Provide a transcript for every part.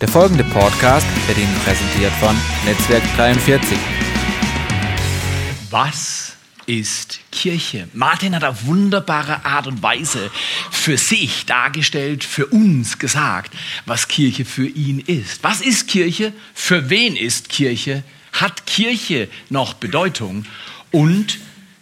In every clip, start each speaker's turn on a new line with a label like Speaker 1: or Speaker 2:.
Speaker 1: Der folgende Podcast wird Ihnen präsentiert von Netzwerk 43.
Speaker 2: Was ist Kirche? Martin hat auf wunderbare Art und Weise für sich dargestellt, für uns gesagt, was Kirche für ihn ist. Was ist Kirche? Für wen ist Kirche? Hat Kirche noch Bedeutung? Und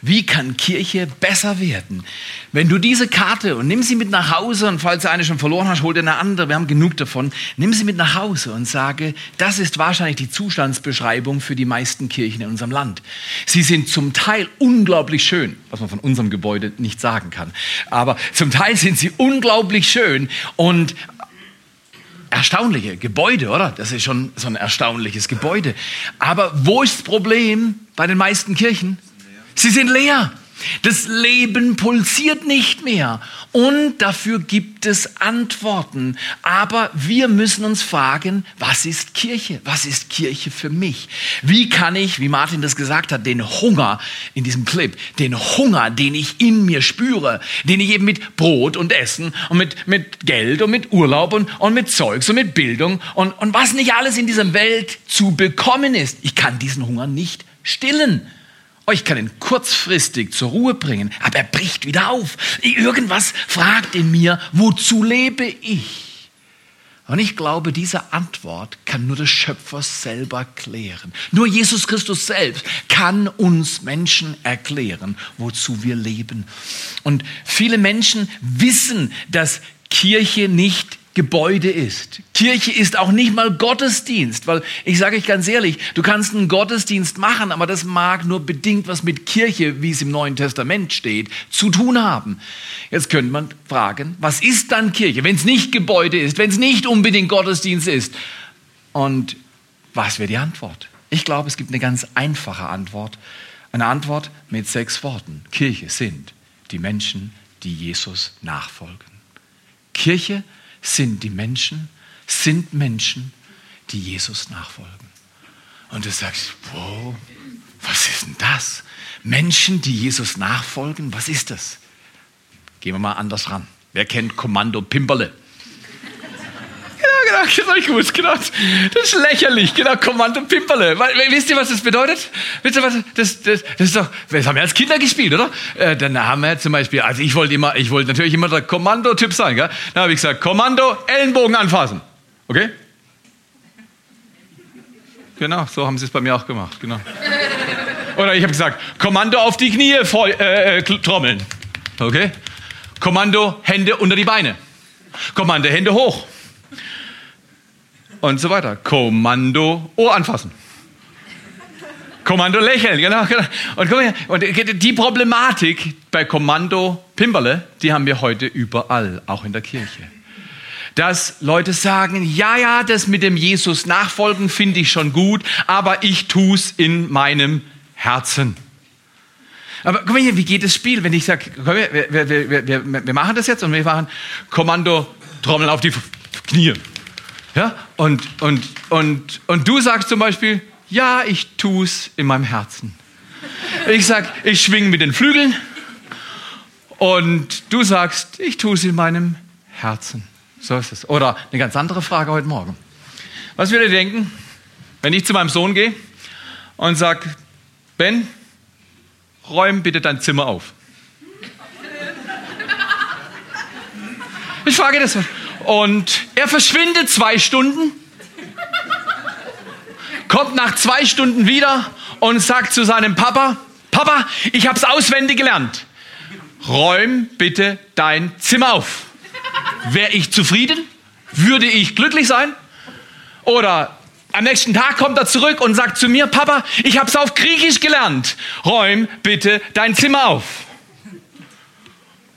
Speaker 2: wie kann Kirche besser werden? Wenn du diese Karte und nimm sie mit nach Hause und falls du eine schon verloren hast, hol dir eine andere, wir haben genug davon, nimm sie mit nach Hause und sage, das ist wahrscheinlich die Zustandsbeschreibung für die meisten Kirchen in unserem Land. Sie sind zum Teil unglaublich schön, was man von unserem Gebäude nicht sagen kann, aber zum Teil sind sie unglaublich schön und erstaunliche Gebäude, oder? Das ist schon so ein erstaunliches Gebäude. Aber wo ist das Problem bei den meisten Kirchen? Sie sind leer. Das Leben pulsiert nicht mehr und dafür gibt es Antworten. Aber wir müssen uns fragen, was ist Kirche? Was ist Kirche für mich? Wie kann ich, wie Martin das gesagt hat, den Hunger in diesem Clip, den Hunger, den ich in mir spüre, den ich eben mit Brot und Essen und mit, mit Geld und mit Urlaub und, und mit Zeugs und mit Bildung und, und was nicht alles in dieser Welt zu bekommen ist, ich kann diesen Hunger nicht stillen. Ich kann ihn kurzfristig zur Ruhe bringen, aber er bricht wieder auf. Irgendwas fragt in mir, wozu lebe ich? Und ich glaube, diese Antwort kann nur der Schöpfer selber klären. Nur Jesus Christus selbst kann uns Menschen erklären, wozu wir leben. Und viele Menschen wissen, dass Kirche nicht Gebäude ist. Kirche ist auch nicht mal Gottesdienst, weil ich sage euch ganz ehrlich, du kannst einen Gottesdienst machen, aber das mag nur bedingt was mit Kirche, wie es im Neuen Testament steht, zu tun haben. Jetzt könnte man fragen, was ist dann Kirche, wenn es nicht Gebäude ist, wenn es nicht unbedingt Gottesdienst ist? Und was wäre die Antwort? Ich glaube, es gibt eine ganz einfache Antwort. Eine Antwort mit sechs Worten. Kirche sind die Menschen, die Jesus nachfolgen. Kirche sind die Menschen, sind Menschen, die Jesus nachfolgen. Und du sagst, wow, was ist denn das? Menschen, die Jesus nachfolgen, was ist das? Gehen wir mal anders ran. Wer kennt Kommando Pimperle? Genau, genau, ich gewusst, genau. Das ist lächerlich, genau, Kommando Pimperle. Wisst ihr, was das bedeutet? Wisst ihr, was, das, das, das ist doch, das haben wir als Kinder gespielt, oder? Äh, dann haben wir zum Beispiel, also ich wollte immer, ich wollte natürlich immer der Kommando-Typ sein, gell? Dann habe ich gesagt, Kommando, Ellenbogen anfassen. Okay? Genau, so haben sie es bei mir auch gemacht, genau. Oder ich habe gesagt, Kommando auf die Knie äh, äh, trommeln. Okay? Kommando, Hände unter die Beine. Kommando, Hände hoch und so weiter. Kommando Ohr anfassen. Kommando lächeln, genau, genau. Und, und die Problematik bei Kommando Pimperle, die haben wir heute überall, auch in der Kirche. Dass Leute sagen, ja, ja, das mit dem Jesus nachfolgen finde ich schon gut, aber ich tue es in meinem Herzen. Aber guck mal hier, wie geht das Spiel, wenn ich sage, wir, wir, wir, wir, machen das jetzt und wir machen Kommando Trommeln auf die Knie. Ja? Und, und, und, und du sagst zum Beispiel, ja, ich tue es in meinem Herzen. Ich sag, ich schwinge mit den Flügeln. Und du sagst, ich tue es in meinem Herzen. So ist es. Oder eine ganz andere Frage heute Morgen. Was würdet ihr denken, wenn ich zu meinem Sohn gehe und sage, Ben, räum bitte dein Zimmer auf. Ich frage das. Und er verschwindet zwei Stunden, kommt nach zwei Stunden wieder und sagt zu seinem Papa, Papa, ich habe es auswendig gelernt. Räum bitte dein Zimmer auf. Wäre ich zufrieden? Würde ich glücklich sein? Oder am nächsten Tag kommt er zurück und sagt zu mir, Papa, ich habe es auf Griechisch gelernt. Räum bitte dein Zimmer auf.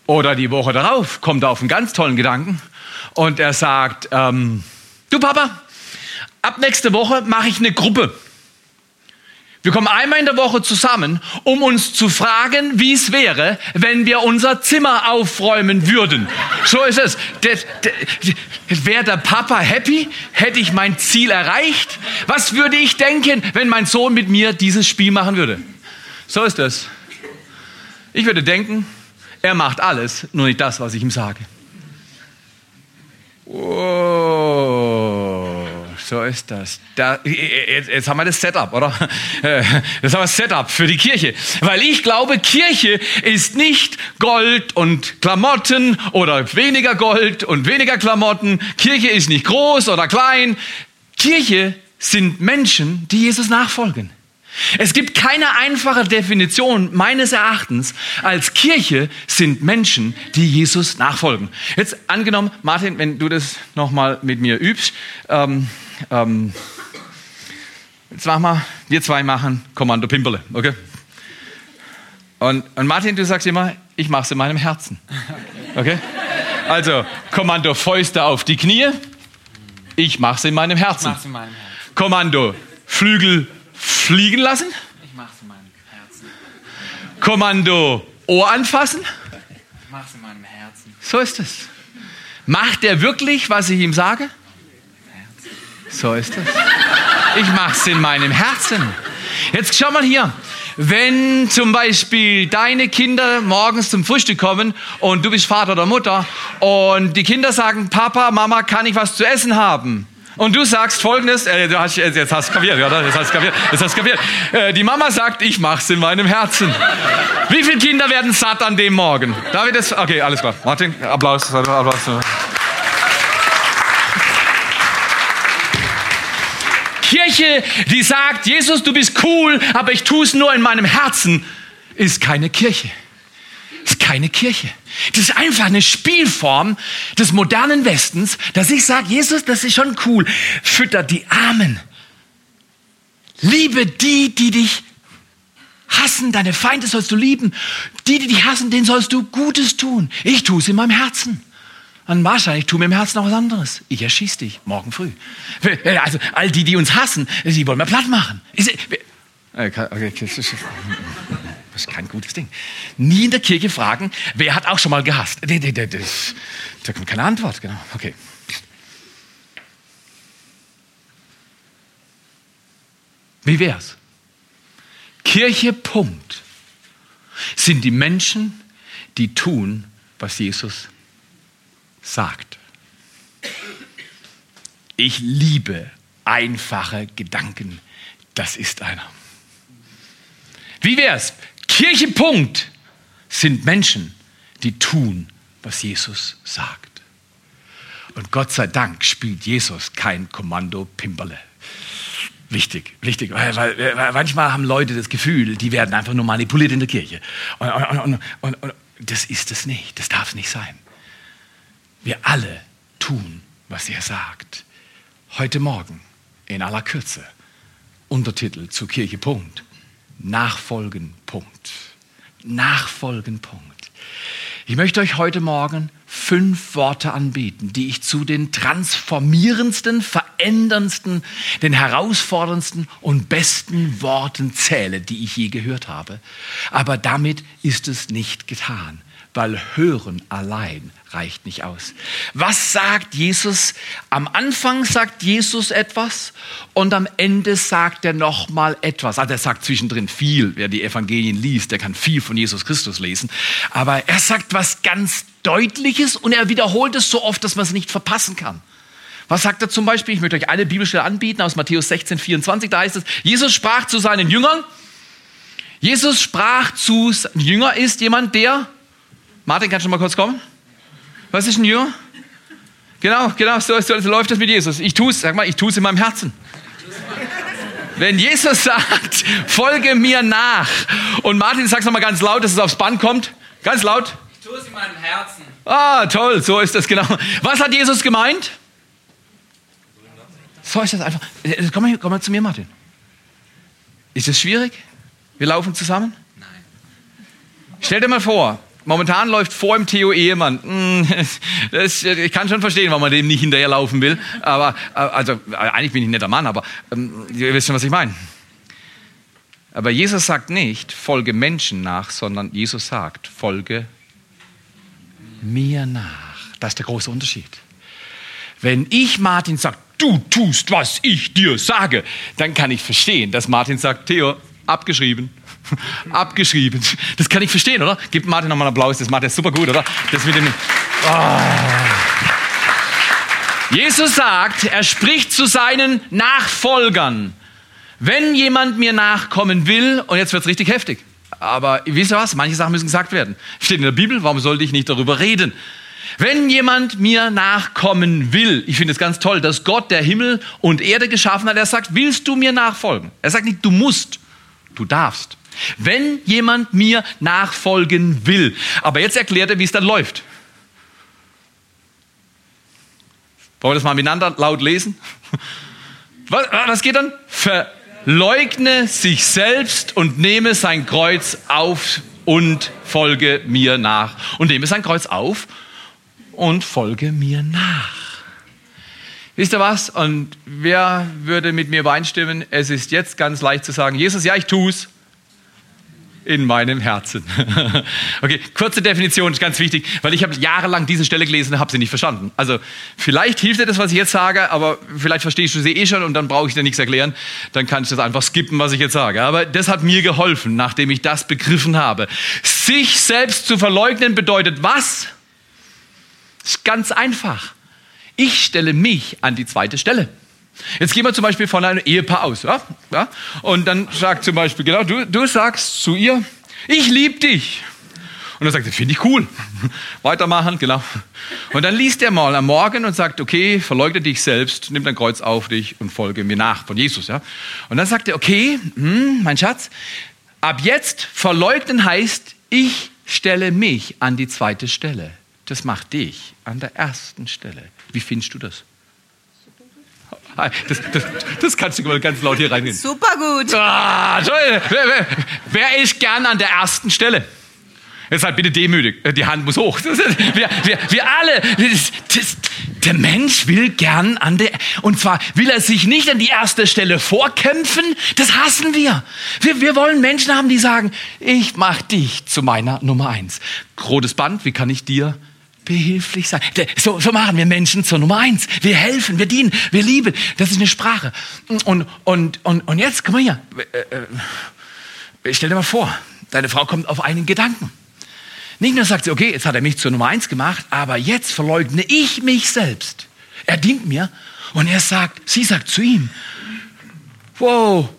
Speaker 2: Oder die Woche darauf kommt er auf einen ganz tollen Gedanken und er sagt, ähm, du Papa, ab nächste Woche mache ich eine Gruppe. Wir kommen einmal in der Woche zusammen, um uns zu fragen, wie es wäre, wenn wir unser Zimmer aufräumen würden. So ist es. Wäre der Papa happy? Hätte ich mein Ziel erreicht? Was würde ich denken, wenn mein Sohn mit mir dieses Spiel machen würde? So ist es. Ich würde denken, er macht alles, nur nicht das, was ich ihm sage. Wow. So ist das. Da, jetzt, jetzt, haben wir das Setup, oder? Das haben wir das Setup für die Kirche. Weil ich glaube, Kirche ist nicht Gold und Klamotten oder weniger Gold und weniger Klamotten. Kirche ist nicht groß oder klein. Kirche sind Menschen, die Jesus nachfolgen. Es gibt keine einfache Definition meines Erachtens als Kirche sind Menschen, die Jesus nachfolgen. Jetzt angenommen, Martin, wenn du das nochmal mit mir übst, ähm, ähm, jetzt machen wir, wir zwei machen Kommando Pimperle, okay? Und, und Martin, du sagst immer, ich mache es in meinem Herzen, okay? Also Kommando Fäuste auf die Knie, ich mache es in meinem Herzen.
Speaker 3: in meinem Herzen.
Speaker 2: Kommando Flügel fliegen lassen?
Speaker 3: Ich mach's in meinem Herzen.
Speaker 2: Kommando Ohr anfassen?
Speaker 3: Ich mach's in meinem Herzen.
Speaker 2: So ist es. Macht er wirklich, was ich ihm sage? So ist es. Ich mach's in meinem Herzen. Jetzt schau mal hier. Wenn zum Beispiel deine Kinder morgens zum Frühstück kommen und du bist Vater oder Mutter und die Kinder sagen, Papa, Mama, kann ich was zu essen haben? Und du sagst folgendes, äh, du hast, jetzt hast du kapiert, oder? Jetzt hast du kapiert. Jetzt hast kapiert. Äh, die Mama sagt, ich mach's in meinem Herzen. Wie viele Kinder werden satt an dem Morgen? David ist, okay, alles klar. Martin, Applaus. Applaus. Kirche, die sagt, Jesus, du bist cool, aber ich tue es nur in meinem Herzen, ist keine Kirche ist keine Kirche. Das ist einfach eine Spielform des modernen Westens, dass ich sage, Jesus, das ist schon cool. Fütter die Armen. Liebe die, die dich hassen. Deine Feinde sollst du lieben. Die, die dich hassen, denen sollst du Gutes tun. Ich tue es in meinem Herzen. Und wahrscheinlich tue mir im Herzen noch was anderes. Ich erschieße dich morgen früh. Also all die, die uns hassen, die wollen wir platt machen. Okay, okay, das ist kein gutes Ding. Nie in der Kirche fragen, wer hat auch schon mal gehasst. Da kommt keine Antwort, genau. Okay. Wie wär's? Kirche, Punkt, sind die Menschen, die tun, was Jesus sagt. Ich liebe einfache Gedanken. Das ist einer. Wie wär's? Kirche Punkt sind Menschen, die tun, was Jesus sagt. Und Gott sei Dank spielt Jesus kein Kommando Pimperle. Wichtig, wichtig, weil, weil, weil, manchmal haben Leute das Gefühl, die werden einfach nur manipuliert in der Kirche. Und, und, und, und das ist es nicht, das darf es nicht sein. Wir alle tun, was er sagt. Heute Morgen in aller Kürze. Untertitel zu Kirche Punkt. Nachfolgen, Punkt. Nachfolgen, Punkt. Ich möchte euch heute Morgen fünf Worte anbieten, die ich zu den transformierendsten, veränderndsten, den herausforderndsten und besten Worten zähle, die ich je gehört habe. Aber damit ist es nicht getan weil Hören allein reicht nicht aus. Was sagt Jesus? Am Anfang sagt Jesus etwas und am Ende sagt er nochmal etwas. Also er sagt zwischendrin viel. Wer die Evangelien liest, der kann viel von Jesus Christus lesen. Aber er sagt was ganz Deutliches und er wiederholt es so oft, dass man es nicht verpassen kann. Was sagt er zum Beispiel? Ich möchte euch eine Bibelstelle anbieten aus Matthäus 16, 24. Da heißt es, Jesus sprach zu seinen Jüngern. Jesus sprach zu, Jünger ist jemand, der Martin, kannst du mal kurz kommen? Was ist ein Jünger? Genau, genau, so, so, so läuft das mit Jesus. Ich tue es, sag mal, ich tue es in meinem Herzen. Wenn Jesus sagt, folge mir nach, und Martin, sag's nochmal ganz laut, dass es aufs Band kommt. Ganz laut.
Speaker 3: Ich tue es in meinem Herzen.
Speaker 2: Ah, toll, so ist das genau. Was hat Jesus gemeint? So ist das einfach. Äh, komm mal, komm mal zu mir, Martin. Ist das schwierig? Wir laufen zusammen?
Speaker 3: Nein.
Speaker 2: Stell dir mal vor, Momentan läuft vor im Theo Ehemann. Hm, das, ich kann schon verstehen, warum man dem nicht hinterherlaufen will. Aber, also, eigentlich bin ich ein netter Mann, aber ähm, ihr wisst schon, was ich meine. Aber Jesus sagt nicht, folge Menschen nach, sondern Jesus sagt, folge mir nach. Das ist der große Unterschied. Wenn ich Martin sage, du tust, was ich dir sage, dann kann ich verstehen, dass Martin sagt, Theo, abgeschrieben. Abgeschrieben. Das kann ich verstehen, oder? Gib Martin nochmal einen Applaus, das macht er super gut, oder? Das mit dem. Oh. Jesus sagt, er spricht zu seinen Nachfolgern. Wenn jemand mir nachkommen will, und jetzt wird's richtig heftig, aber wisst ihr was? Manche Sachen müssen gesagt werden. Steht in der Bibel, warum sollte ich nicht darüber reden? Wenn jemand mir nachkommen will, ich finde es ganz toll, dass Gott, der Himmel und Erde geschaffen hat, er sagt, willst du mir nachfolgen? Er sagt nicht, du musst, du darfst. Wenn jemand mir nachfolgen will. Aber jetzt erklärt er, wie es dann läuft. Wollen wir das mal miteinander laut lesen? Was, was geht dann? Verleugne sich selbst und nehme sein Kreuz auf und folge mir nach. Und nehme sein Kreuz auf und folge mir nach. Wisst ihr was? Und wer würde mit mir übereinstimmen? Es ist jetzt ganz leicht zu sagen, Jesus, ja, ich tu's in meinem Herzen. okay, kurze Definition ist ganz wichtig, weil ich habe jahrelang diese Stelle gelesen und habe sie nicht verstanden. Also vielleicht hilft dir das, was ich jetzt sage, aber vielleicht verstehst du sie eh schon und dann brauche ich dir nichts erklären. Dann kann ich das einfach skippen, was ich jetzt sage. Aber das hat mir geholfen, nachdem ich das begriffen habe. Sich selbst zu verleugnen bedeutet was? Ist ganz einfach. Ich stelle mich an die zweite Stelle. Jetzt gehen wir zum Beispiel von einem Ehepaar aus. Ja? Ja? Und dann sagt zum Beispiel, genau, du, du sagst zu ihr, ich liebe dich. Und dann sagt sie, finde ich cool. Weitermachen, genau. Und dann liest er mal am Morgen und sagt, okay, verleugne dich selbst, nimm dein Kreuz auf dich und folge mir nach von Jesus. Ja? Und dann sagt er, okay, hm, mein Schatz, ab jetzt verleugnen heißt, ich stelle mich an die zweite Stelle. Das macht dich an der ersten Stelle. Wie findest du das? Das, das, das kannst du mal ganz laut hier reingehen.
Speaker 4: Super gut.
Speaker 2: Ah, toll. Wer, wer, wer ist gern an der ersten Stelle? Jetzt seid bitte demütig. Die Hand muss hoch. Wir, wir, wir alle. Das, der Mensch will gern an der. Und zwar will er sich nicht an die erste Stelle vorkämpfen. Das hassen wir. Wir, wir wollen Menschen haben, die sagen: Ich mach dich zu meiner Nummer eins. Rotes Band. Wie kann ich dir behilflich sein. So, so machen wir Menschen zur Nummer eins. Wir helfen, wir dienen, wir lieben. Das ist eine Sprache. Und, und, und, und jetzt, komm mal hier. Äh, äh, stell dir mal vor, deine Frau kommt auf einen Gedanken. Nicht nur sagt sie, okay, jetzt hat er mich zur Nummer eins gemacht, aber jetzt verleugne ich mich selbst. Er dient mir und er sagt, sie sagt zu ihm, wow,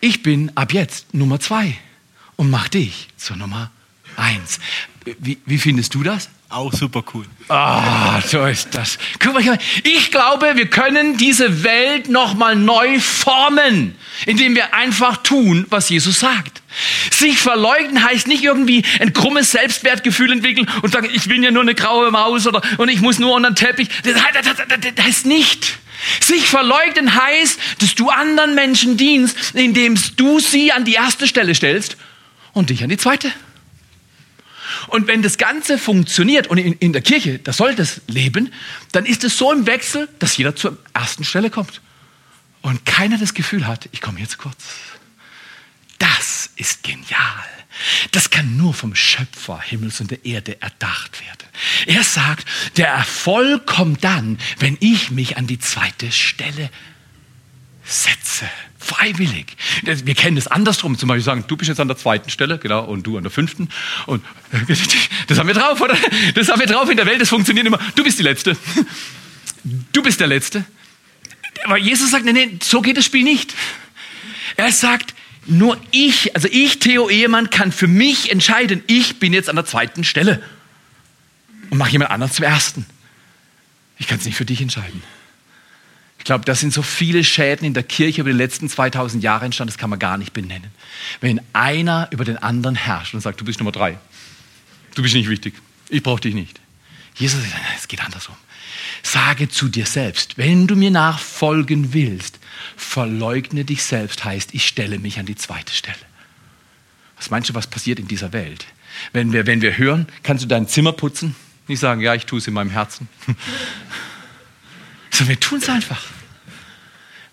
Speaker 2: ich bin ab jetzt Nummer zwei und mach dich zur Nummer eins. Wie, wie findest du das?
Speaker 5: Auch super cool.
Speaker 2: Ah, so ist das. Guck mal, ich glaube, wir können diese Welt nochmal neu formen, indem wir einfach tun, was Jesus sagt. Sich verleugnen heißt nicht irgendwie ein krummes Selbstwertgefühl entwickeln und sagen, ich bin ja nur eine graue Maus oder und ich muss nur unter den Teppich. Das heißt nicht. Sich verleugnen heißt, dass du anderen Menschen dienst, indem du sie an die erste Stelle stellst und dich an die zweite. Und wenn das Ganze funktioniert und in, in der Kirche, das soll das leben, dann ist es so im Wechsel, dass jeder zur ersten Stelle kommt. Und keiner das Gefühl hat, ich komme jetzt kurz. Das ist genial. Das kann nur vom Schöpfer Himmels und der Erde erdacht werden. Er sagt, der Erfolg kommt dann, wenn ich mich an die zweite Stelle setze. Freiwillig. Wir kennen es andersrum. Zum Beispiel sagen, du bist jetzt an der zweiten Stelle, genau, und du an der fünften. Und das haben wir drauf, oder? Das haben wir drauf in der Welt. Das funktioniert immer. Du bist die Letzte. Du bist der Letzte. Aber Jesus sagt, nee, nee, so geht das Spiel nicht. Er sagt, nur ich, also ich, Theo Ehemann, kann für mich entscheiden, ich bin jetzt an der zweiten Stelle. Und mache jemand anderen zum ersten. Ich kann es nicht für dich entscheiden. Ich glaube, das sind so viele Schäden in der Kirche über die letzten 2000 Jahre entstanden, das kann man gar nicht benennen. Wenn einer über den anderen herrscht und sagt, du bist Nummer drei, du bist nicht wichtig, ich brauche dich nicht. Jesus sagt, es geht andersrum. Sage zu dir selbst, wenn du mir nachfolgen willst, verleugne dich selbst, heißt, ich stelle mich an die zweite Stelle. Was meinst du, was passiert in dieser Welt? Wenn wir, wenn wir hören, kannst du dein Zimmer putzen? Nicht sagen, ja, ich tue es in meinem Herzen. Sondern wir tun es einfach.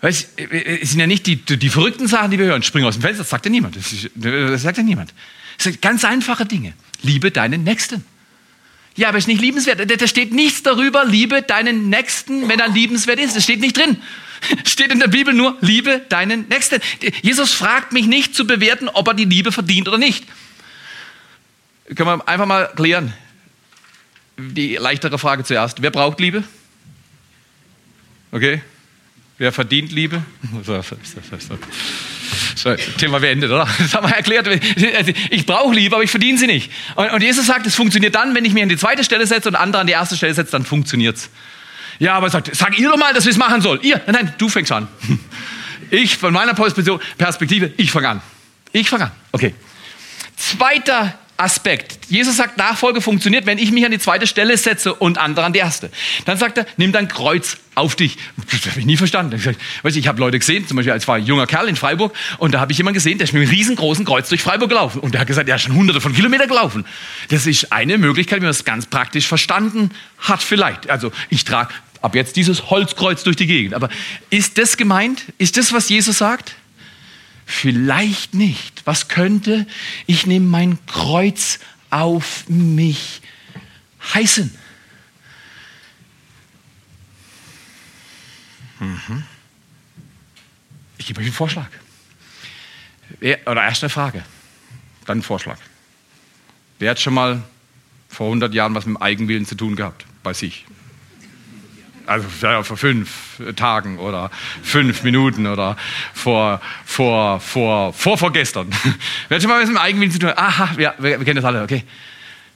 Speaker 2: Weißt, es sind ja nicht die, die verrückten Sachen, die wir hören. Spring aus dem Fenster, das sagt ja niemand. Das, ist, das sagt ja niemand. Das sind ganz einfache Dinge. Liebe deinen Nächsten. Ja, aber es ist nicht liebenswert. Da steht nichts darüber, liebe deinen Nächsten, wenn er liebenswert ist. Das steht nicht drin. Steht in der Bibel nur, liebe deinen Nächsten. Jesus fragt mich nicht zu bewerten, ob er die Liebe verdient oder nicht. Können wir einfach mal klären. Die leichtere Frage zuerst. Wer braucht Liebe? Okay? Wer verdient Liebe? So, Thema beendet, oder? Das haben wir erklärt. Ich brauche Liebe, aber ich verdiene sie nicht. Und, Jesus sagt, es funktioniert dann, wenn ich mich an die zweite Stelle setze und andere an die erste Stelle setze, dann funktioniert's. Ja, aber sagt, sag ihr doch mal, dass wir es machen sollen. Ihr? Nein, nein, du fängst an. Ich, von meiner Perspektive, ich fange an. Ich fange an. Okay. Zweiter Aspekt. Jesus sagt, Nachfolge funktioniert, wenn ich mich an die zweite Stelle setze und andere an die erste. Dann sagt er, nimm dein Kreuz auf dich. Das habe ich nie verstanden. Ich, weiß, ich habe Leute gesehen, zum Beispiel als war ein junger Kerl in Freiburg, und da habe ich jemanden gesehen, der ist mit einem riesengroßen Kreuz durch Freiburg gelaufen. Und der hat gesagt, er ist schon hunderte von Kilometern gelaufen. Das ist eine Möglichkeit, wie man das ganz praktisch verstanden hat vielleicht. Also ich trage ab jetzt dieses Holzkreuz durch die Gegend. Aber ist das gemeint? Ist das, was Jesus sagt? Vielleicht nicht. Was könnte ich nehme mein Kreuz auf mich heißen? Mhm. Ich gebe euch einen Vorschlag. Oder erst eine Frage, dann ein Vorschlag. Wer hat schon mal vor 100 Jahren was mit dem Eigenwillen zu tun gehabt? Bei sich. Also ja, vor fünf Tagen oder fünf Minuten oder vor, vor, vor, vor, vorgestern. Wer hat schon mal mit dem Eigenwillen zu tun? Aha, wir, wir, wir kennen das alle, okay.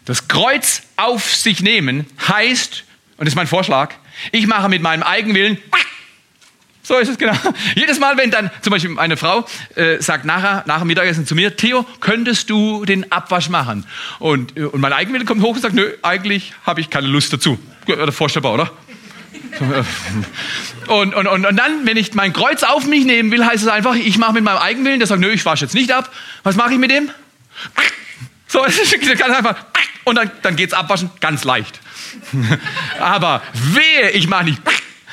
Speaker 2: Das Kreuz auf sich nehmen heißt, und das ist mein Vorschlag, ich mache mit meinem Eigenwillen, so ist es genau. Jedes Mal, wenn dann zum Beispiel eine Frau äh, sagt nachher, nach dem Mittagessen zu mir, Theo, könntest du den Abwasch machen? Und, äh, und mein Eigenwille kommt hoch und sagt, nö, eigentlich habe ich keine Lust dazu. Ja, vorstellbar, oder? Und, und, und, und dann, wenn ich mein Kreuz auf mich nehmen will, heißt es einfach, ich mache mit meinem Eigenwillen, der sagt, nö, ich wasche jetzt nicht ab. Was mache ich mit dem? So, es ganz einfach. Und dann, dann geht's abwaschen, ganz leicht. Aber wehe, ich mache nicht.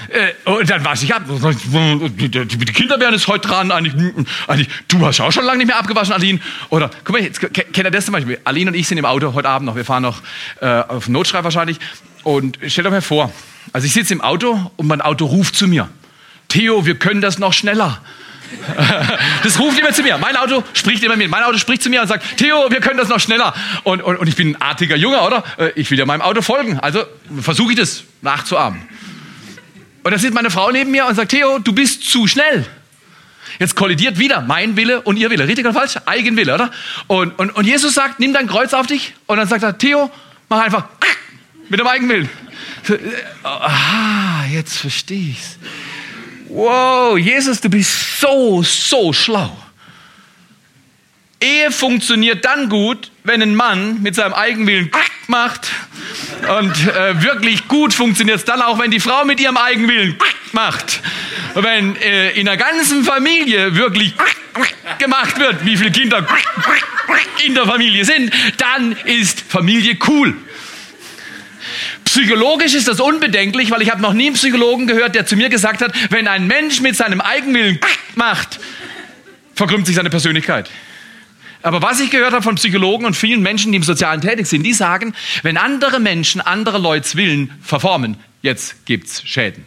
Speaker 2: Äh, und dann wasche ich ab. Die, Kinder wären es heute dran. Eigentlich, du hast auch schon lange nicht mehr abgewaschen, Aline. Oder, guck mal, jetzt, kennt ihr das zum Beispiel? Aline und ich sind im Auto heute Abend noch. Wir fahren noch äh, auf Notschrei wahrscheinlich. Und stellt euch mal vor, also ich sitze im Auto und mein Auto ruft zu mir. Theo, wir können das noch schneller. Das ruft immer zu mir. Mein Auto spricht immer mit. Mein Auto spricht zu mir und sagt, Theo, wir können das noch schneller. Und, und, und ich bin ein artiger Junge, oder? Äh, ich will ja meinem Auto folgen. Also versuche ich das nachzuahmen. Und da sitzt meine Frau neben mir und sagt, Theo, du bist zu schnell. Jetzt kollidiert wieder mein Wille und ihr Wille. Richtig oder falsch? Eigenwille, oder? Und, und, und Jesus sagt, nimm dein Kreuz auf dich. Und dann sagt er, Theo, mach einfach mit dem Eigenwillen. Ah, jetzt verstehe ich's. Wow, Jesus, du bist so, so schlau. Ehe funktioniert dann gut, wenn ein Mann mit seinem Eigenwillen macht. Und äh, wirklich gut funktioniert es dann auch, wenn die Frau mit ihrem Eigenwillen macht. Wenn äh, in der ganzen Familie wirklich gemacht wird, wie viele Kinder in der Familie sind, dann ist Familie cool. Psychologisch ist das unbedenklich, weil ich habe noch nie einen Psychologen gehört, der zu mir gesagt hat, wenn ein Mensch mit seinem Eigenwillen macht, verkrümmt sich seine Persönlichkeit. Aber was ich gehört habe von Psychologen und vielen Menschen, die im Sozialen tätig sind, die sagen, wenn andere Menschen andere Leute's Willen verformen, jetzt gibt's Schäden.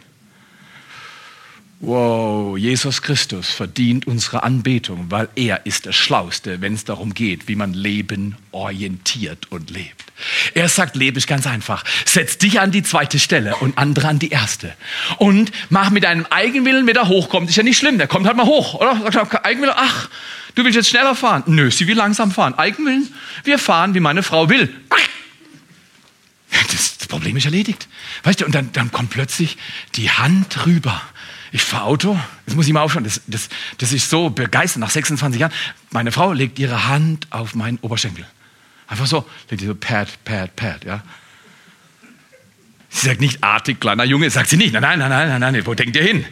Speaker 2: Wow, Jesus Christus verdient unsere Anbetung, weil er ist der Schlauste, wenn es darum geht, wie man Leben orientiert und lebt. Er sagt, lebe ich ganz einfach. Setz dich an die zweite Stelle und andere an die erste. Und mach mit deinem Eigenwillen, wenn er hochkommt, ist ja nicht schlimm, der kommt halt mal hoch, oder? Eigenwillen, ach, du willst jetzt schneller fahren. Nö, sie will langsam fahren. Eigenwillen, wir fahren, wie meine Frau will. Das, das Problem ist erledigt. Weißt du, und dann, dann kommt plötzlich die Hand rüber ich fahre Auto, jetzt muss ich mal aufschauen, das, das, das ist so begeistert nach 26 Jahren. Meine Frau legt ihre Hand auf meinen Oberschenkel. Einfach so, legt die so, Pad, Pad, Pad, ja. Sie sagt nicht artig, kleiner Junge, sagt sie nicht. Nein, nein, nein, nein, nein, nein, wo denkt ihr hin?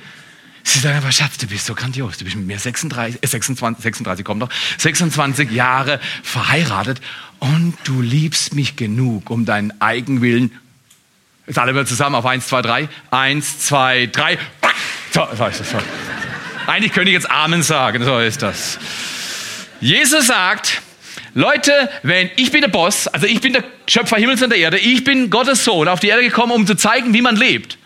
Speaker 2: Sie sagt einfach, Schatz, du bist so grandios. Du bist mit mir 36, äh 26, 36 kommt noch, 26 Jahre verheiratet und du liebst mich genug, um deinen Eigenwillen. Jetzt alle mal zusammen auf 1, 2, 3. 1, 2, 3. So, so. So. Eigentlich könnte ich jetzt Amen sagen, so ist das. Jesus sagt, Leute, wenn ich bin der Boss, also ich bin der Schöpfer Himmels und der Erde, ich bin Gottes Sohn auf die Erde gekommen, um zu zeigen, wie man lebt.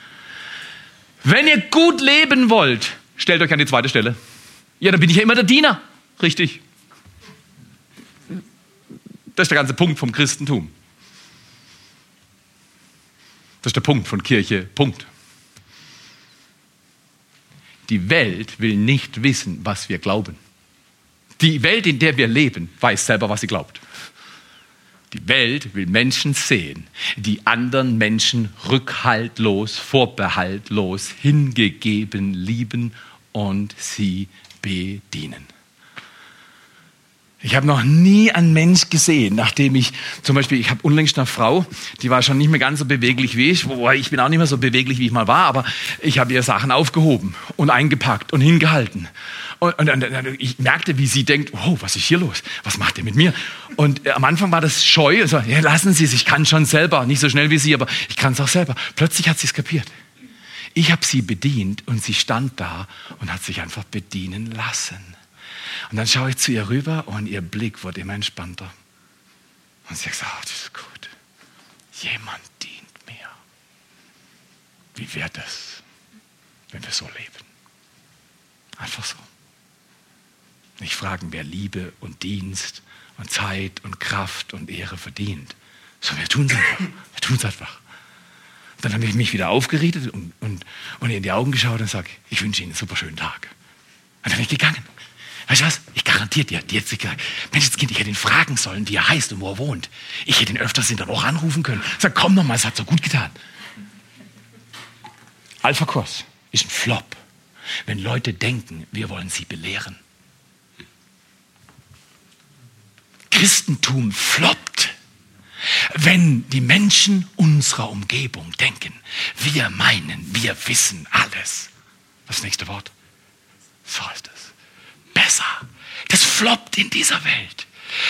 Speaker 2: Wenn ihr gut leben wollt, stellt euch an die zweite Stelle. Ja, dann bin ich ja immer der Diener. Richtig. Das ist der ganze Punkt vom Christentum. Das ist der Punkt von Kirche. Punkt. Die Welt will nicht wissen, was wir glauben. Die Welt, in der wir leben, weiß selber, was sie glaubt. Die Welt will Menschen sehen, die anderen Menschen rückhaltlos, vorbehaltlos, hingegeben lieben und sie bedienen. Ich habe noch nie einen Mensch gesehen, nachdem ich zum Beispiel, ich habe unlängst eine Frau, die war schon nicht mehr ganz so beweglich wie ich, wobei ich bin auch nicht mehr so beweglich, wie ich mal war, aber ich habe ihr Sachen aufgehoben und eingepackt und hingehalten. Und, und, und, ich merkte, wie sie denkt, oh, was ist hier los? Was macht ihr mit mir? Und äh, am Anfang war das scheu, also, ja, lassen Sie es, ich kann schon selber, nicht so schnell wie Sie, aber ich kann es auch selber. Plötzlich hat sie es kapiert. Ich habe sie bedient und sie stand da und hat sich einfach bedienen lassen. Und dann schaue ich zu ihr rüber und ihr Blick wird immer entspannter. Und sie sagt, oh, das ist gut. Jemand dient mir. Wie wäre das, wenn wir so leben? Einfach so. Nicht fragen, wer Liebe und Dienst und Zeit und Kraft und Ehre verdient. Sondern wir tun es einfach. Wir tun es einfach. Dann habe ich mich wieder aufgerichtet und, und, und in die Augen geschaut und sage, ich wünsche Ihnen einen super schönen Tag. Und dann bin ich gegangen. Weißt du was? Ich garantiere dir, die hat sich gesagt, Mensch, das Kind, ich hätte ihn fragen sollen, wie er heißt und wo er wohnt. Ich hätte ihn öfters in der Woche anrufen können. Sag, komm noch mal, es hat so gut getan. Alpha-Kurs ist ein Flop, wenn Leute denken, wir wollen sie belehren. Christentum floppt, wenn die Menschen unserer Umgebung denken, wir meinen, wir wissen alles. Das nächste Wort. So ist es. Besser. Das floppt in dieser Welt.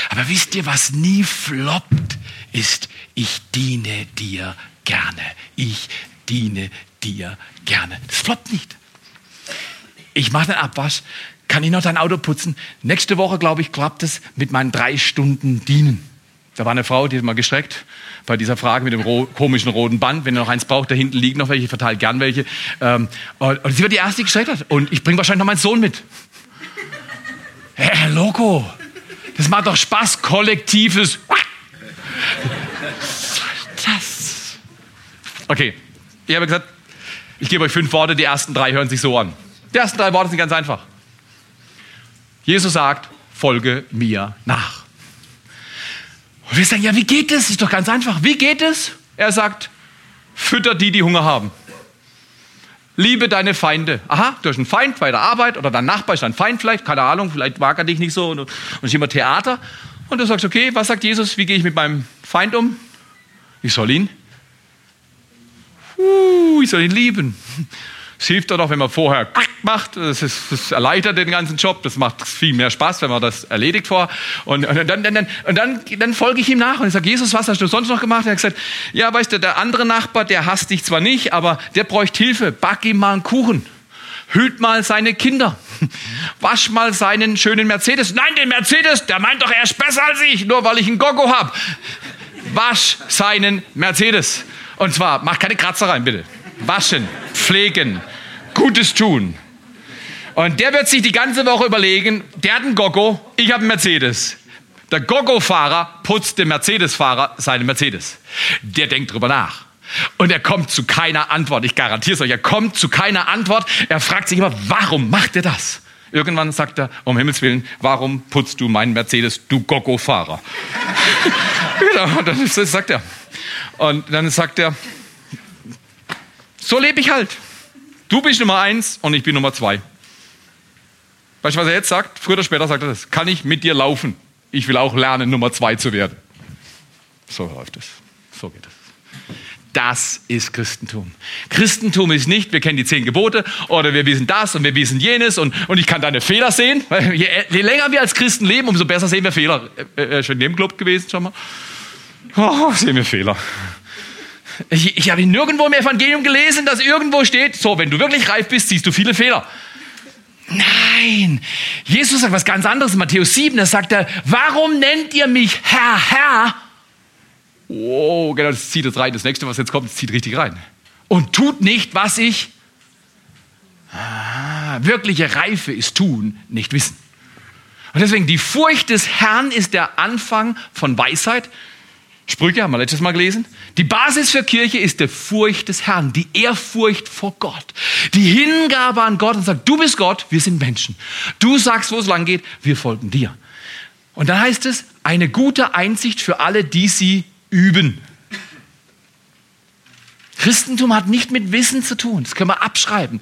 Speaker 2: Aber wisst ihr, was nie floppt, ist, ich diene dir gerne. Ich diene dir gerne. Das floppt nicht. Ich mache den Abwasch, kann ich noch dein Auto putzen? Nächste Woche, glaube ich, klappt es mit meinen drei Stunden Dienen. Da war eine Frau, die hat mal gestreckt bei dieser Frage mit dem ro komischen roten Band. Wenn ihr noch eins braucht, da hinten liegen noch welche, ich verteile gern welche. Ähm, und, und, sie war die erste, die gestreckt hat. Und ich bringe wahrscheinlich noch meinen Sohn mit. Herr, Herr Loco, das macht doch Spaß, kollektives. Das. Okay, ich habe gesagt, ich gebe euch fünf Worte, die ersten drei hören sich so an. Die ersten drei Worte sind ganz einfach. Jesus sagt, folge mir nach. Und wir sagen, ja, wie geht es? Ist doch ganz einfach. Wie geht es? Er sagt, fütter die, die Hunger haben. Liebe deine Feinde. Aha, du hast einen Feind bei der Arbeit oder dein Nachbar ist dein Feind vielleicht, keine Ahnung, vielleicht mag er dich nicht so und, und ist immer Theater. Und du sagst, okay, was sagt Jesus? Wie gehe ich mit meinem Feind um? Ich soll ihn. Uh, ich soll ihn lieben. Es hilft doch, wenn man vorher macht. Das, erleichtert den ganzen Job. Das macht viel mehr Spaß, wenn man das erledigt vor. Und, und, dann, dann, und dann, dann folge ich ihm nach und ich sage, Jesus, was hast du sonst noch gemacht? Er hat gesagt, ja, weißt du, der andere Nachbar, der hasst dich zwar nicht, aber der bräuchte Hilfe. Back ihm mal einen Kuchen. Hüt mal seine Kinder. Wasch mal seinen schönen Mercedes. Nein, den Mercedes, der meint doch, er ist besser als ich, nur weil ich einen Gogo habe. Wasch seinen Mercedes. Und zwar, mach keine Kratzer rein, bitte. Waschen, pflegen, Gutes tun. Und der wird sich die ganze Woche überlegen, der hat einen Gogo, ich habe einen Mercedes. Der Gogo-Fahrer putzt dem Mercedes-Fahrer seine Mercedes. Der denkt drüber nach. Und er kommt zu keiner Antwort. Ich garantiere es euch, er kommt zu keiner Antwort. Er fragt sich immer, warum macht er das? Irgendwann sagt er, um Himmels Willen, warum putzt du meinen Mercedes, du Gogo-Fahrer? genau, das sagt er. Und dann sagt er, so lebe ich halt. Du bist Nummer eins und ich bin Nummer zwei. Weißt du, was er jetzt sagt? Früher oder später sagt er das. Kann ich mit dir laufen? Ich will auch lernen, Nummer zwei zu werden. So läuft es. So geht es. Das ist Christentum. Christentum ist nicht, wir kennen die zehn Gebote oder wir wissen das und wir wissen jenes und, und ich kann deine Fehler sehen. Je, je länger wir als Christen leben, umso besser sehen wir Fehler. Äh, äh, schon in dem Club gewesen schon mal? Oh, sehen wir Fehler. Ich, ich habe nirgendwo im Evangelium gelesen, dass irgendwo steht, so, wenn du wirklich reif bist, siehst du viele Fehler. Nein, Jesus sagt was ganz anderes in Matthäus 7, da sagt er, warum nennt ihr mich Herr, Herr? Oh, genau, das zieht jetzt rein. Das nächste, was jetzt kommt, das zieht richtig rein. Und tut nicht, was ich. Ah, wirkliche Reife ist tun, nicht wissen. Und deswegen, die Furcht des Herrn ist der Anfang von Weisheit. Sprüche haben wir letztes Mal gelesen. Die Basis für Kirche ist die Furcht des Herrn, die Ehrfurcht vor Gott, die Hingabe an Gott und sagt, du bist Gott, wir sind Menschen. Du sagst, wo es lang geht, wir folgen dir. Und dann heißt es, eine gute Einsicht für alle, die sie üben. Christentum hat nicht mit Wissen zu tun, das können wir abschreiben.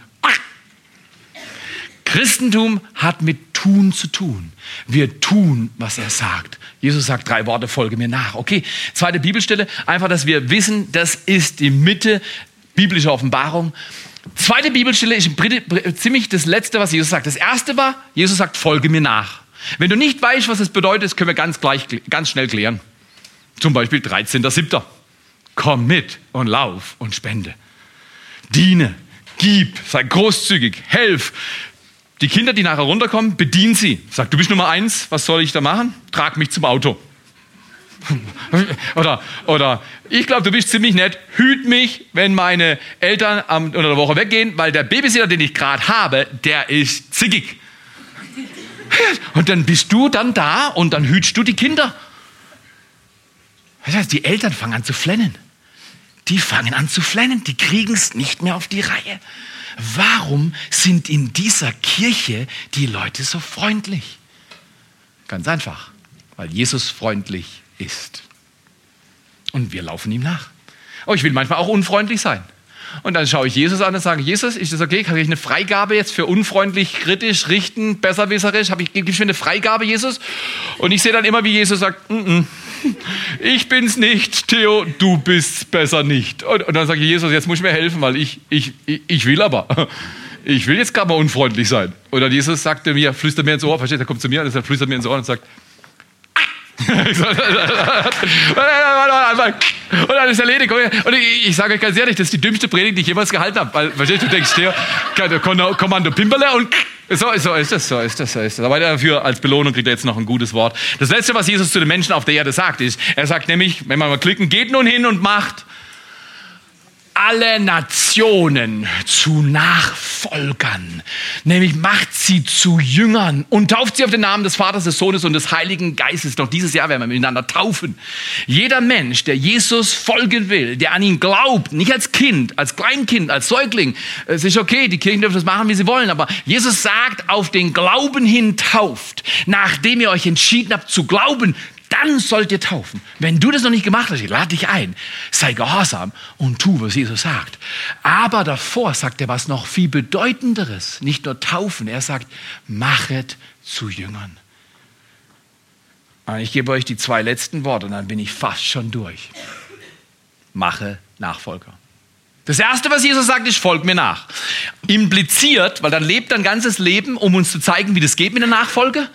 Speaker 2: Christentum hat mit Tun zu tun. Wir tun, was er sagt. Jesus sagt drei Worte, folge mir nach. Okay, zweite Bibelstelle, einfach, dass wir wissen, das ist die Mitte biblischer Offenbarung. Zweite Bibelstelle ist ziemlich das letzte, was Jesus sagt. Das erste war, Jesus sagt, folge mir nach. Wenn du nicht weißt, was das bedeutet, können wir ganz, gleich, ganz schnell klären. Zum Beispiel 13.07. Komm mit und lauf und spende. Diene, gib, sei großzügig, helf, die Kinder, die nachher runterkommen, bedien sie. Sag, du bist Nummer eins, was soll ich da machen? Trag mich zum Auto. oder, oder ich glaube, du bist ziemlich nett. Hüt mich, wenn meine Eltern am, unter der Woche weggehen, weil der Babysitter, den ich gerade habe, der ist zickig. Und dann bist du dann da und dann hütst du die Kinder. Das heißt, die Eltern fangen an zu flennen. Die fangen an zu flennen. Die kriegen es nicht mehr auf die Reihe. Warum sind in dieser Kirche die Leute so freundlich? Ganz einfach, weil Jesus freundlich ist. Und wir laufen ihm nach. Oh, ich will manchmal auch unfreundlich sein. Und dann schaue ich Jesus an und sage, Jesus, ist das okay? Kann ich eine Freigabe jetzt für unfreundlich, kritisch, richten, besserwisserisch? Habe ich, gibst du mir eine Freigabe, Jesus? Und ich sehe dann immer, wie Jesus sagt, mm -mm, ich bin's nicht, Theo, du bist's besser nicht. Und, und dann sage ich, Jesus, jetzt muss ich mir helfen, weil ich, ich, ich will aber. Ich will jetzt gerade mal unfreundlich sein. Und dann Jesus sagte mir, flüstert mir ins Ohr, versteht, er kommt zu mir und er flüstert mir ins Ohr und sagt, und dann ist erledigt. Und ich, ich sage euch ganz ehrlich, das ist die dümmste Predigt, die ich jemals gehalten habe. Weil, verstehst du, du denkst dir, Kommando Pimperle und so, so ist das, so ist das, so ist das. Aber dafür als Belohnung kriegt er jetzt noch ein gutes Wort. Das letzte, was Jesus zu den Menschen auf der Erde sagt, ist, er sagt nämlich, wenn wir mal klicken, geht nun hin und macht alle Nationen zu Nachfolgern. Nämlich macht sie zu Jüngern und tauft sie auf den Namen des Vaters, des Sohnes und des Heiligen Geistes. Doch dieses Jahr werden wir miteinander taufen. Jeder Mensch, der Jesus folgen will, der an ihn glaubt, nicht als Kind, als Kleinkind, als Säugling, es ist okay, die Kirchen dürfen das machen, wie sie wollen, aber Jesus sagt, auf den Glauben hin tauft, nachdem ihr euch entschieden habt zu glauben, dann sollt ihr taufen. Wenn du das noch nicht gemacht hast, ich lade dich ein, sei gehorsam und tu, was Jesus sagt. Aber davor sagt er was noch viel bedeutenderes. Nicht nur taufen, er sagt, machet zu Jüngern. Und ich gebe euch die zwei letzten Worte und dann bin ich fast schon durch. Mache Nachfolger. Das erste, was Jesus sagt, ist, folg mir nach. Impliziert, weil dann lebt dein ganzes Leben, um uns zu zeigen, wie das geht mit der Nachfolge.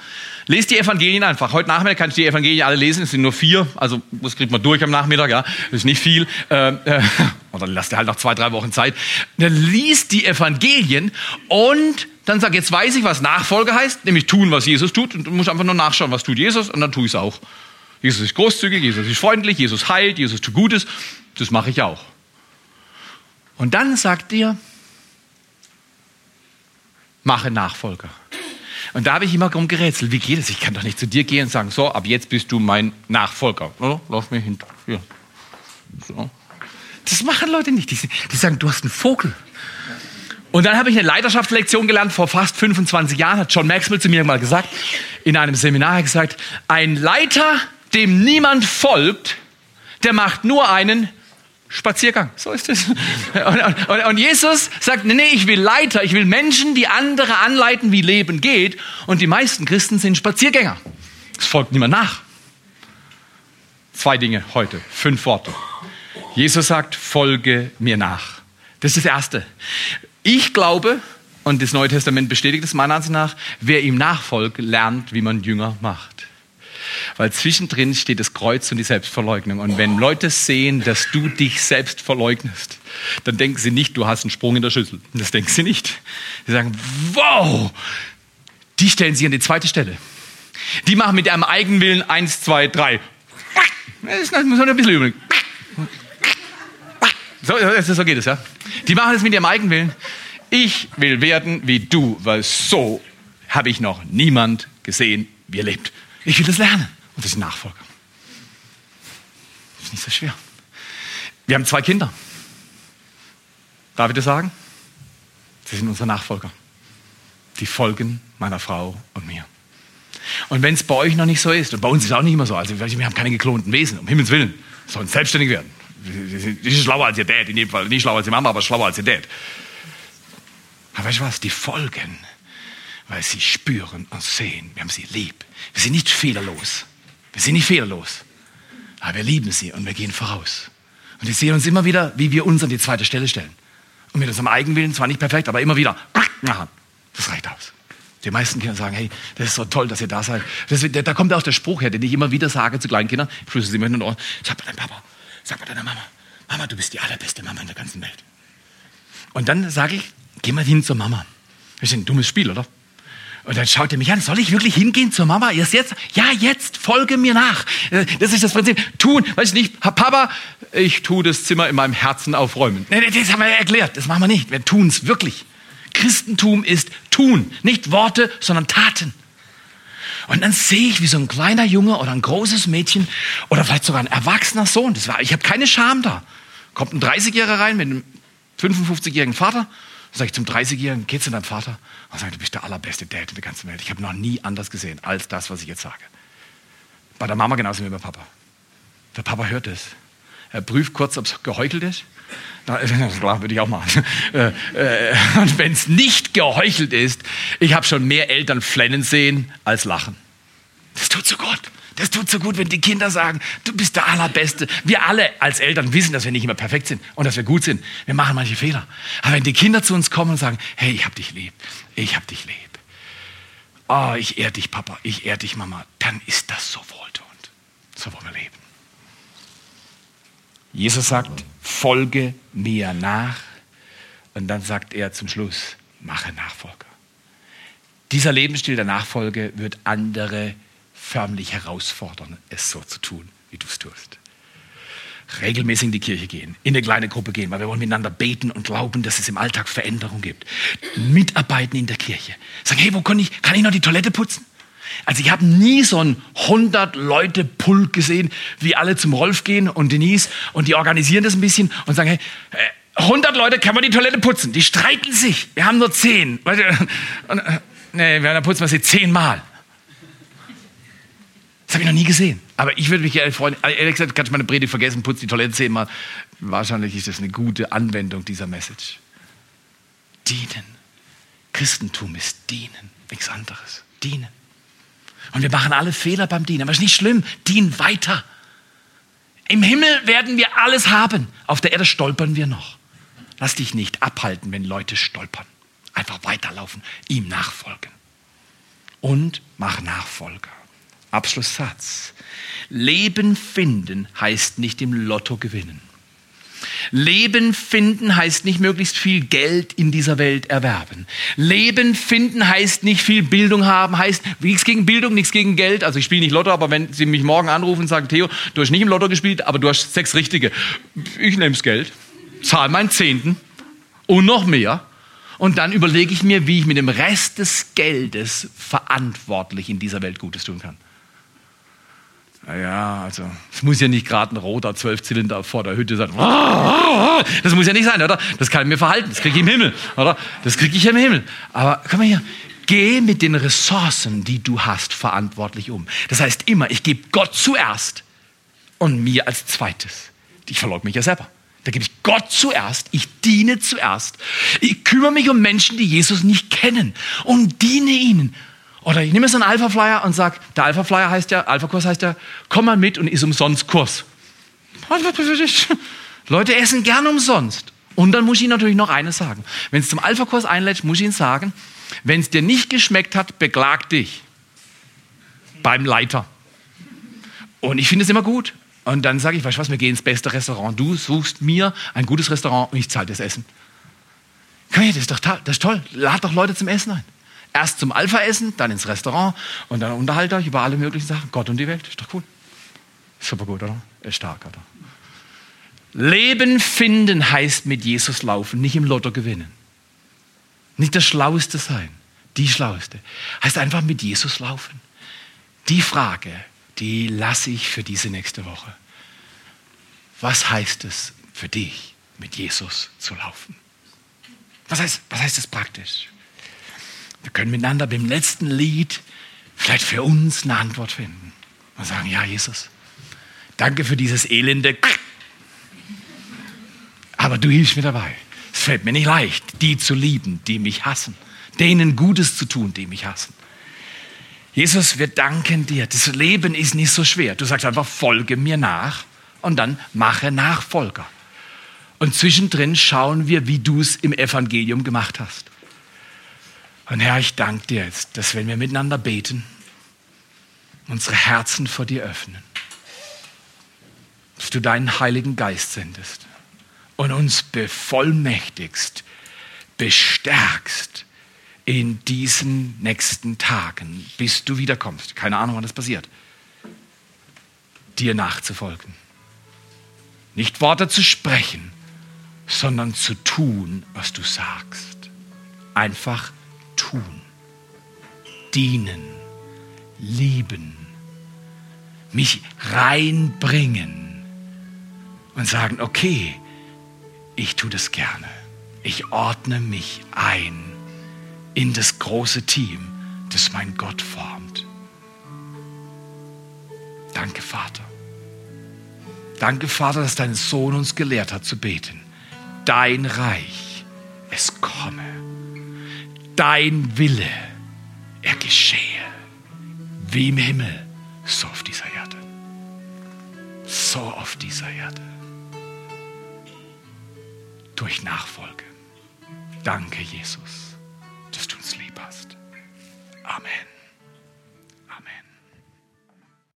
Speaker 2: Lest die Evangelien einfach. Heute Nachmittag kannst du die Evangelien alle lesen. Es sind nur vier. Also, das kriegt man durch am Nachmittag, ja. Das ist nicht viel. Äh, äh, und dann lasst ihr halt noch zwei, drei Wochen Zeit. Dann liest die Evangelien und dann sag, jetzt weiß ich, was Nachfolge heißt, nämlich tun, was Jesus tut. Und du musst einfach nur nachschauen, was tut Jesus und dann tue ich es auch. Jesus ist großzügig, Jesus ist freundlich, Jesus heilt, Jesus tut Gutes. Das mache ich auch. Und dann sagt ihr, mache Nachfolger. Und da habe ich immer drum gerätselt, wie geht es? Ich kann doch nicht zu dir gehen und sagen, so, ab jetzt bist du mein Nachfolger. Oh, lauf mir hinter. Hier. So. Das machen Leute nicht. Die, die sagen, du hast einen Vogel. Und dann habe ich eine Leiterschaftslektion gelernt, vor fast 25 Jahren, hat John Maxwell zu mir mal gesagt, in einem Seminar gesagt, ein Leiter, dem niemand folgt, der macht nur einen Spaziergang. So ist es. Und, und, und, Jesus sagt, nee, ich will Leiter, ich will Menschen, die andere anleiten, wie Leben geht. Und die meisten Christen sind Spaziergänger. Es folgt niemand nach. Zwei Dinge heute, fünf Worte. Jesus sagt, folge mir nach. Das ist das Erste. Ich glaube, und das Neue Testament bestätigt es meiner Ansicht nach, wer ihm nachfolgt, lernt, wie man Jünger macht. Weil zwischendrin steht das Kreuz und die Selbstverleugnung. Und wenn Leute sehen, dass du dich selbst verleugnest, dann denken sie nicht, du hast einen Sprung in der Schüssel. Das denken sie nicht. Sie sagen, wow, die stellen sich an die zweite Stelle. Die machen mit ihrem Eigenwillen eins, zwei, drei. Das muss man ein bisschen üben. So, so geht es, ja. Die machen es mit ihrem Eigenwillen. Ich will werden wie du, weil so habe ich noch niemand gesehen, wie er lebt. Ich will das lernen. Und das ist Nachfolger. nicht so schwer. Wir haben zwei Kinder. Darf ich das sagen? Sie sind unsere Nachfolger. Die folgen meiner Frau und mir. Und wenn es bei euch noch nicht so ist, und bei uns ist es auch nicht immer so, also wir haben keine geklonten Wesen, um Himmels Willen, sollen selbstständig werden. Die sind schlauer als ihr Dad, in dem Fall nicht schlauer als die Mama, aber schlauer als ihr Dad. Aber weißt du was, die folgen, weil sie spüren und sehen, wir haben sie lieb. Wir sind nicht fehlerlos. Wir sind nicht fehlerlos. Aber wir lieben sie und wir gehen voraus. Und wir sehen uns immer wieder, wie wir uns an die zweite Stelle stellen. Und mit unserem Eigenwillen, zwar nicht perfekt, aber immer wieder machen. Das reicht aus. Die meisten Kinder sagen, hey, das ist so toll, dass ihr da seid. Das, da kommt auch der Spruch her, den ich immer wieder sage zu kleinen Kindern. Ich flüstere sie mir in den Ohren. Sag mal deinem Papa, sag mal deiner Mama, Mama, du bist die allerbeste Mama in der ganzen Welt. Und dann sage ich, geh mal hin zur Mama. Das ist ein dummes Spiel, oder? Und dann schaut er mich an, soll ich wirklich hingehen zur Mama? Erst jetzt? Ja, jetzt, folge mir nach. Äh, das ist das Prinzip. Tun, weiß ich nicht, Papa, ich tue das Zimmer in meinem Herzen aufräumen. Nee, das haben wir ja erklärt, das machen wir nicht. Wir tun es wirklich. Christentum ist tun, nicht Worte, sondern Taten. Und dann sehe ich, wie so ein kleiner Junge oder ein großes Mädchen oder vielleicht sogar ein erwachsener Sohn, das war, ich habe keine Scham da, kommt ein 30-Jähriger rein mit einem 55-jährigen Vater sage ich zum 30-Jährigen, geh zu deinem Vater und sage, du bist der allerbeste Dad in der ganzen Welt. Ich habe noch nie anders gesehen als das, was ich jetzt sage. Bei der Mama genauso wie bei Papa. Der Papa hört es. Er prüft kurz, ob es geheuchelt ist. Na, würde ich auch machen. Äh, äh, und wenn es nicht geheuchelt ist, ich habe schon mehr Eltern flennen sehen als lachen. Das tut so gut. Das tut so gut, wenn die Kinder sagen, du bist der Allerbeste. Wir alle als Eltern wissen, dass wir nicht immer perfekt sind und dass wir gut sind. Wir machen manche Fehler. Aber wenn die Kinder zu uns kommen und sagen, hey, ich hab dich lieb, ich hab dich lieb. Oh, ich ehr dich, Papa, ich ehr dich, Mama, dann ist das so wohltuend. So wollen wir leben. Jesus sagt, folge mir nach. Und dann sagt er zum Schluss, mache Nachfolger. Dieser Lebensstil der Nachfolge wird andere förmlich herausfordern, es so zu tun, wie du es tust. Regelmäßig in die Kirche gehen, in eine kleine Gruppe gehen, weil wir wollen miteinander beten und glauben, dass es im Alltag Veränderung gibt. Mitarbeiten in der Kirche. Sagen, hey, wo kann ich, kann ich noch die Toilette putzen? Also ich habe nie so einen 100 Leute Pulk gesehen, wie alle zum Rolf gehen und Denise und die organisieren das ein bisschen und sagen, hey, 100 äh, Leute, kann man die Toilette putzen? Die streiten sich. Wir haben nur 10. Äh, nee, wir putzen wir sie 10 Mal. Das habe ich noch nie gesehen. Aber ich würde mich ehrlich freuen. Ehrlich gesagt, kann ich meine Predigt vergessen, putze die Toilette zehnmal. Wahrscheinlich ist das eine gute Anwendung dieser Message. Dienen. Christentum ist dienen. Nichts anderes. Dienen. Und wir machen alle Fehler beim Dienen. Aber es ist nicht schlimm. Dien weiter. Im Himmel werden wir alles haben. Auf der Erde stolpern wir noch. Lass dich nicht abhalten, wenn Leute stolpern. Einfach weiterlaufen, ihm nachfolgen. Und mach Nachfolger. Abschlusssatz. Leben finden heißt nicht im Lotto gewinnen. Leben finden heißt nicht möglichst viel Geld in dieser Welt erwerben. Leben finden heißt nicht viel Bildung haben, heißt nichts gegen Bildung, nichts gegen Geld. Also ich spiele nicht Lotto, aber wenn Sie mich morgen anrufen und sagen, Theo, du hast nicht im Lotto gespielt, aber du hast sechs Richtige. Ich nehme das Geld, zahle meinen Zehnten und noch mehr. Und dann überlege ich mir, wie ich mit dem Rest des Geldes verantwortlich in dieser Welt Gutes tun kann. Naja, also es muss ja nicht gerade ein roter Zwölfzylinder vor der Hütte sein. Das muss ja nicht sein, oder? Das kann ich mir verhalten. Das kriege ich im Himmel, oder? Das kriege ich im Himmel. Aber komm mal hier. Geh mit den Ressourcen, die du hast, verantwortlich um. Das heißt immer, ich gebe Gott zuerst und mir als zweites. Ich verleugne mich ja selber. Da gebe ich Gott zuerst, ich diene zuerst. Ich kümmere mich um Menschen, die Jesus nicht kennen und diene ihnen. Oder ich nehme so einen Alpha-Flyer und sage, der Alpha-Flyer heißt ja, Alpha-Kurs heißt ja, komm mal mit und ist umsonst Kurs. Leute essen gern umsonst. Und dann muss ich Ihnen natürlich noch eines sagen. Wenn es zum Alpha-Kurs einlädt, muss ich Ihnen sagen, wenn es dir nicht geschmeckt hat, beklag dich beim Leiter. Und ich finde es immer gut. Und dann sage ich, weißt du was, wir gehen ins beste Restaurant. Du suchst mir ein gutes Restaurant und ich zahle das Essen. Das ist doch. Das ist toll. Lad doch Leute zum Essen ein. Erst zum Alpha-Essen, dann ins Restaurant und dann unterhaltet euch über alle möglichen Sachen. Gott und die Welt, ist doch cool. Super gut, oder? Ist stark, oder? Leben finden heißt mit Jesus laufen, nicht im Lotto gewinnen. Nicht das Schlaueste sein, die Schlaueste. Heißt einfach mit Jesus laufen. Die Frage, die lasse ich für diese nächste Woche. was heißt es für dich, mit Jesus zu laufen? Was heißt, was heißt das praktisch? Wir können miteinander beim letzten Lied vielleicht für uns eine Antwort finden und sagen, ja, Jesus, danke für dieses elende, aber du hilfst mir dabei. Es fällt mir nicht leicht, die zu lieben, die mich hassen, denen Gutes zu tun, die mich hassen. Jesus, wir danken dir. Das Leben ist nicht so schwer. Du sagst einfach, folge mir nach und dann mache Nachfolger. Und zwischendrin schauen wir, wie du es im Evangelium gemacht hast. Und Herr, ich danke dir jetzt, dass wenn wir miteinander beten, unsere Herzen vor dir öffnen, dass du deinen Heiligen Geist sendest und uns bevollmächtigst, bestärkst in diesen nächsten Tagen, bis du wiederkommst. Keine Ahnung, wann das passiert. Dir nachzufolgen. Nicht Worte zu sprechen, sondern zu tun, was du sagst. Einfach tun. Dienen. Lieben. Mich reinbringen. Und sagen, okay, ich tue das gerne. Ich ordne mich ein in das große Team, das mein Gott formt. Danke, Vater. Danke, Vater, dass dein Sohn uns gelehrt hat zu beten. Dein Reich, es komme dein Wille, er geschehe, wie im Himmel, so auf dieser Erde. So auf dieser Erde. Durch Nachfolge. Danke, Jesus, dass du uns lieb hast. Amen.